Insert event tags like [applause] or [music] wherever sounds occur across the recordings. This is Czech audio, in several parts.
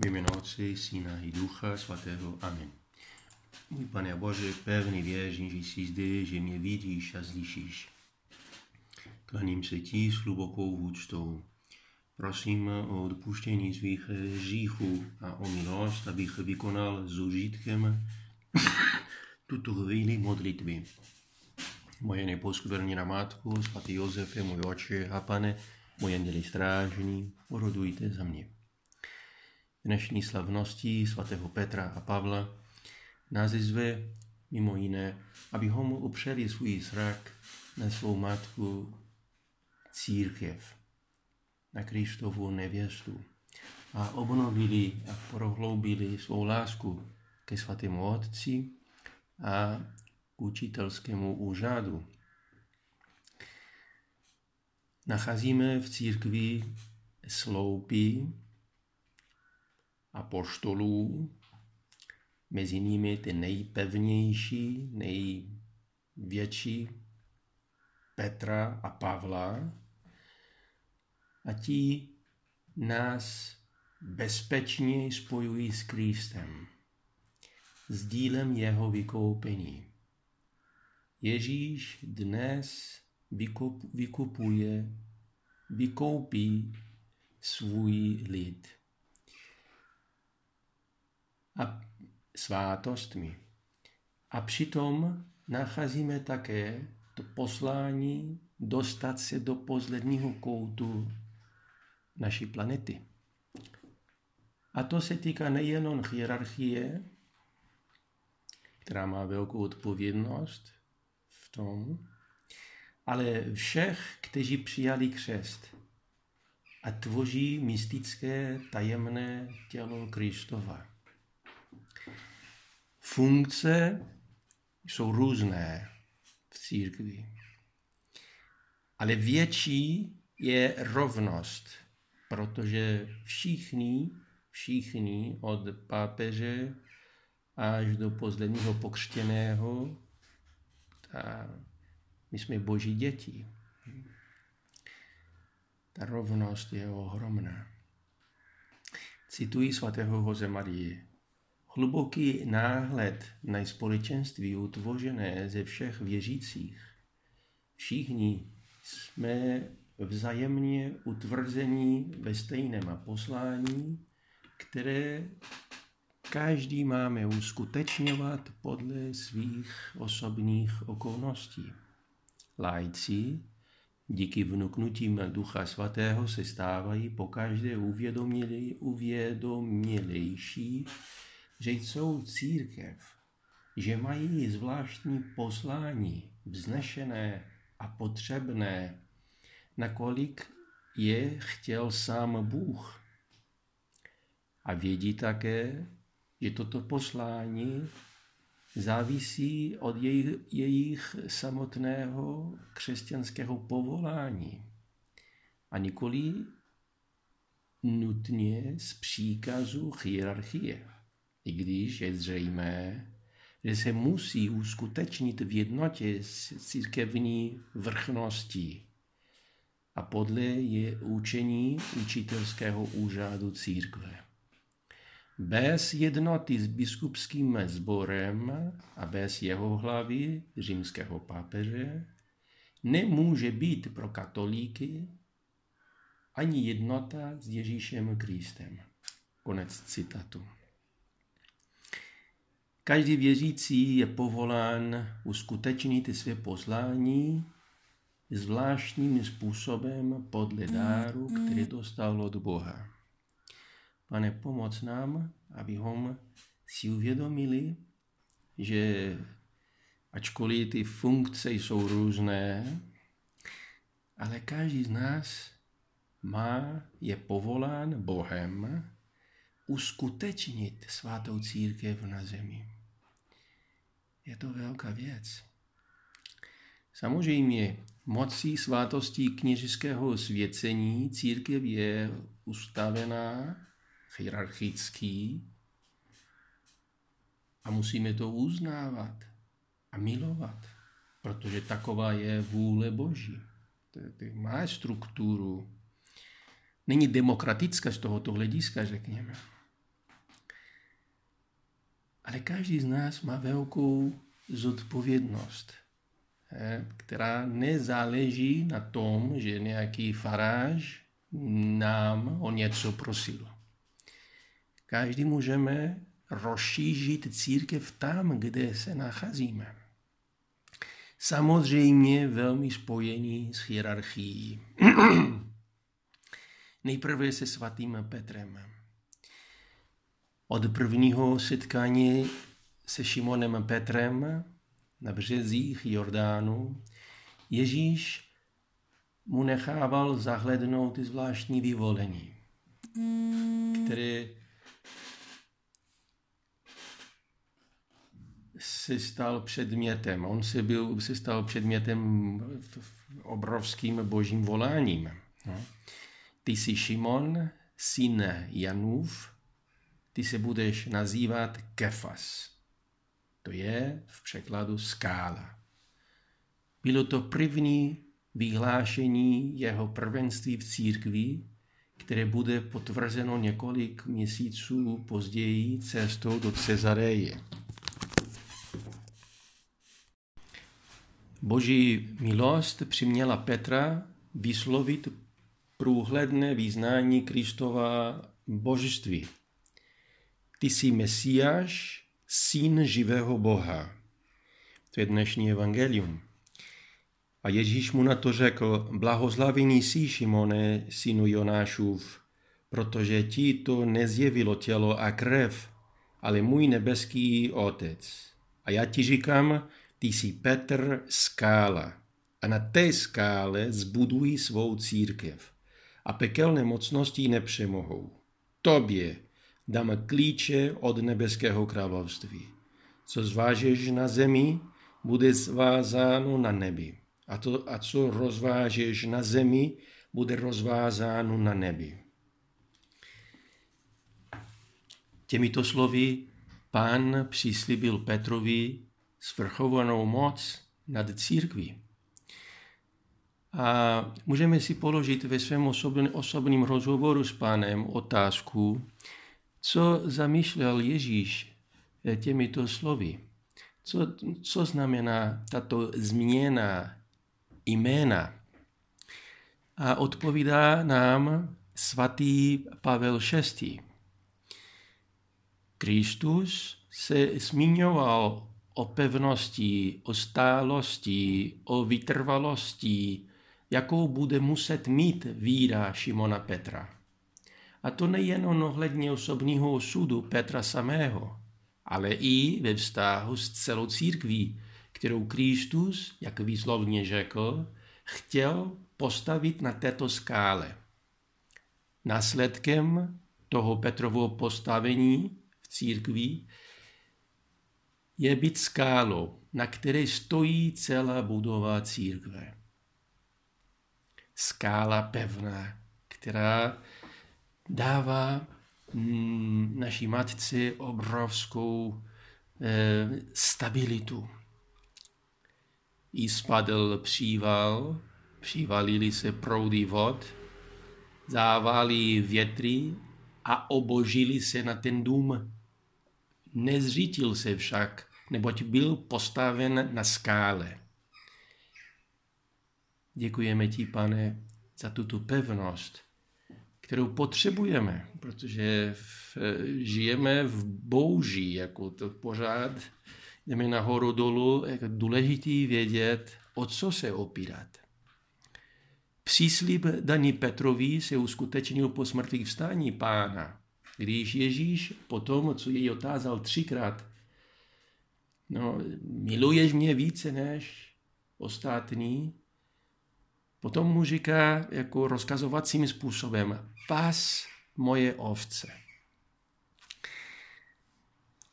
V jménu Otce, Syna i Ducha Svatého. Amen. Můj Pane Bože, pevný věřím, že jsi zde, že mě vidíš a slyšíš. Klaním se ti s hlubokou úctou. Prosím o odpuštění svých hříchů a o milost, abych vykonal s užitkem tuto chvíli modlitby. Moje neposkvrněná matku, svatý Josefe, můj oče a pane, můj anděli strážní, porodujte za mě. Dnešní slavnosti svatého Petra a Pavla nás zve mimo jiné, abychom upřeli svůj zrak na svou matku církev, na Kristovu nevěstu a obnovili a prohloubili svou lásku ke svatému Otci a k učitelskému úřadu. Nacházíme v církvi sloupy apoštolů, mezi nimi ty nejpevnější, největší Petra a Pavla. A ti nás bezpečně spojují s Kristem, s dílem jeho vykoupení. Ježíš dnes vykupuje, vykoupí svůj lid a svátostmi. A přitom nacházíme také to poslání dostat se do posledního koutu naší planety. A to se týká nejenom hierarchie, která má velkou odpovědnost v tom, ale všech, kteří přijali křest a tvoří mystické tajemné tělo Kristova. Funkce jsou různé v církvi, ale větší je rovnost, protože všichni, všichni od pápeže až do posledního pokřtěného, ta, my jsme boží děti. Ta rovnost je ohromná. Cituji svatého Jose Marie. Hluboký náhled na společenství utvořené ze všech věřících. Všichni jsme vzájemně utvrzení ve stejném poslání, které každý máme uskutečňovat podle svých osobních okolností. Lajci díky vnuknutím Ducha Svatého se stávají pokaždé uvědomělejší že jsou církev, že mají zvláštní poslání, vznešené a potřebné, nakolik je chtěl sám Bůh. A vědí také, že toto poslání závisí od jejich, jejich samotného křesťanského povolání a nikoli nutně z příkazu hierarchie i když je zřejmé, že se musí uskutečnit v jednotě s církevní vrchností a podle je učení učitelského úřadu církve. Bez jednoty s biskupským sborem a bez jeho hlavy, římského papeže, nemůže být pro katolíky ani jednota s Ježíšem Kristem. Konec citatu. Každý věřící je povolán uskutečnit své poslání zvláštním způsobem podle dáru, který dostal od Boha. Pane, pomoc nám, abychom si uvědomili, že ačkoliv ty funkce jsou různé, ale každý z nás má, je povolán Bohem uskutečnit svátou církev na zemi. Je to velká věc. Samozřejmě mocí svátostí kněžského svěcení církev je ustavená hierarchický a musíme to uznávat a milovat, protože taková je vůle Boží. To má strukturu. Není demokratická z tohoto hlediska, řekněme. Ale každý z nás má velkou zodpovědnost, která nezáleží na tom, že nějaký faráž nám o něco prosil. Každý můžeme rozšířit církev tam, kde se nacházíme. Samozřejmě velmi spojení s hierarchií. [clears throat] Nejprve se svatým Petrem. Od prvního setkání se Šimonem Petrem na březích Jordánu Ježíš mu nechával zahlednout zvláštní vyvolení, které se stal předmětem. On se, byl, se stal předmětem obrovským božím voláním. No. Ty jsi Šimon, syn Janův, ty se budeš nazývat Kefas. To je v překladu skála. Bylo to první vyhlášení jeho prvenství v církvi, které bude potvrzeno několik měsíců později cestou do Cezareje. Boží milost přiměla Petra vyslovit průhledné význání Kristova božství. Ty jsi Mesiáš, syn živého Boha. To je dnešní evangelium. A Ježíš mu na to řekl, blahoslavený jsi, Šimone, synu Jonášův, protože ti to nezjevilo tělo a krev, ale můj nebeský otec. A já ti říkám, ty jsi Petr skála a na té skále zbudují svou církev a pekelné mocnosti nepřemohou. Tobě dám klíče od nebeského království. Co zvážeš na zemi, bude zvázáno na nebi. A, to, a co rozvážeš na zemi, bude rozvázáno na nebi. Těmito slovy pán přislíbil Petrovi svrchovanou moc nad církví. A můžeme si položit ve svém osobném, osobním rozhovoru s pánem otázku, co zamýšlel Ježíš těmito slovy. Co, co znamená tato změna jména? A odpovídá nám svatý Pavel VI. Kristus se zmiňoval o pevnosti, o stálosti, o vytrvalosti, jakou bude muset mít víra Šimona Petra. A to nejen ohledně osobního osudu Petra samého, ale i ve vztahu s celou církví, kterou Kristus, jak výslovně řekl, chtěl postavit na této skále. Následkem toho Petrovo postavení v církvi je být skálou, na které stojí celá budova církve. Skála pevná, která dává mm, naší matce obrovskou eh, stabilitu. I spadl příval, přivalili se proudy vod, závali větry a obožili se na ten dům. Nezřítil se však neboť byl postaven na skále. Děkujeme ti, pane, za tuto pevnost, kterou potřebujeme, protože v, žijeme v bouří, jako to pořád jdeme nahoru dolů, jako důležitý vědět, o co se opírat. Příslib daný Petrovi se uskutečnil po smrtvých vstání pána, když Ježíš potom, co jej otázal třikrát, no, miluješ mě více než ostatní, potom mu říká jako rozkazovacím způsobem, pas moje ovce.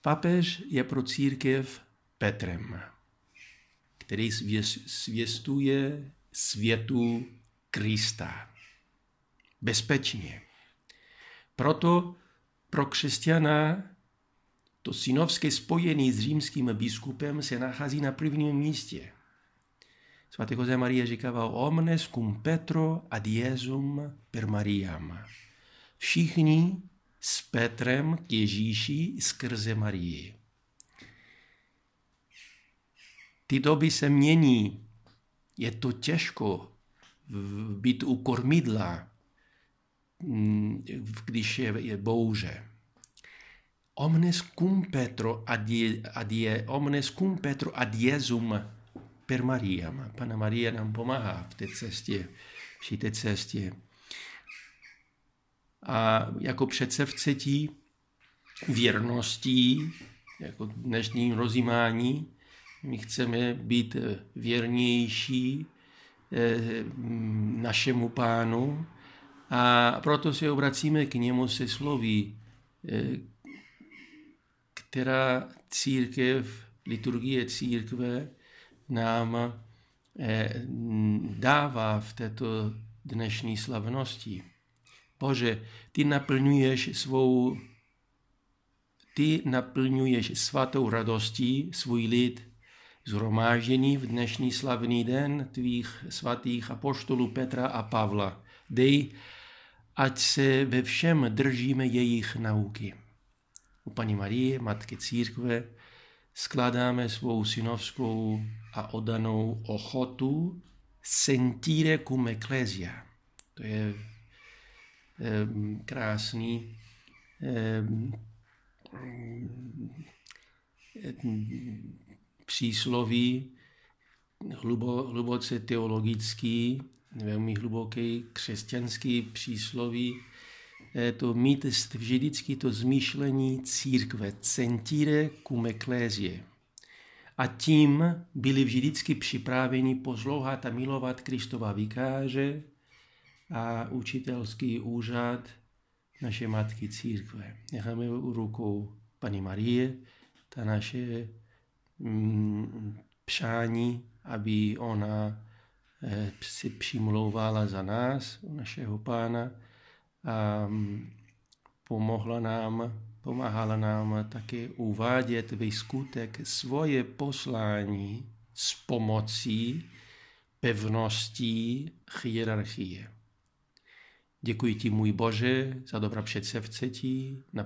Papež je pro církev Petrem, který svěstuje světu Krista. Bezpečně. Proto pro křesťana to synovské spojení s římským biskupem se nachází na prvním místě. Svatý Jose Maria říkával omnes cum Petro ad Iesum per Mariam. Všichni s Petrem k Ježíši skrze Marii. ty doby se mění. Je to těžko být u kormidla, mm, když je, je bouře. Omnes cum Petro adie, adie, omnes cum Petro adiezum per Mariam. Pana Maria nám pomáhá v té cestě, v té cestě. A jako předsevcetí věrností, jako dnešní rozjímání, my chceme být věrnější eh, našemu pánu a proto se obracíme k němu se slovy, eh, která církev, liturgie církve nám eh, dává v této dnešní slavnosti. Bože, ty naplňuješ svou ty naplňuješ svatou radostí svůj lid, zhromáždění v dnešní slavný den tvých svatých apoštolů Petra a Pavla. Dej, ať se ve všem držíme jejich nauky. U paní Marie, Matky Církve, skládáme svou synovskou a odanou ochotu sentire cum ecclesia. To je krásný přísloví, hlubo, hluboce teologický, velmi hluboký křesťanský přísloví, to mít vždycky to zmýšlení církve, centire cum ecclesie. A tím byli vždycky připraveni poslouchat a milovat Kristova vikáře a učitelský úřad naše matky církve. Necháme rukou paní Marie, ta naše mm, přání, aby ona eh, si přimlouvala za nás, našeho pána mm, pomohla nám, pomáhala nám také uvádět ve skutek svoje poslání s pomocí pevností hierarchie. Děkuji ti, můj Bože, za dobra předsevcetí, na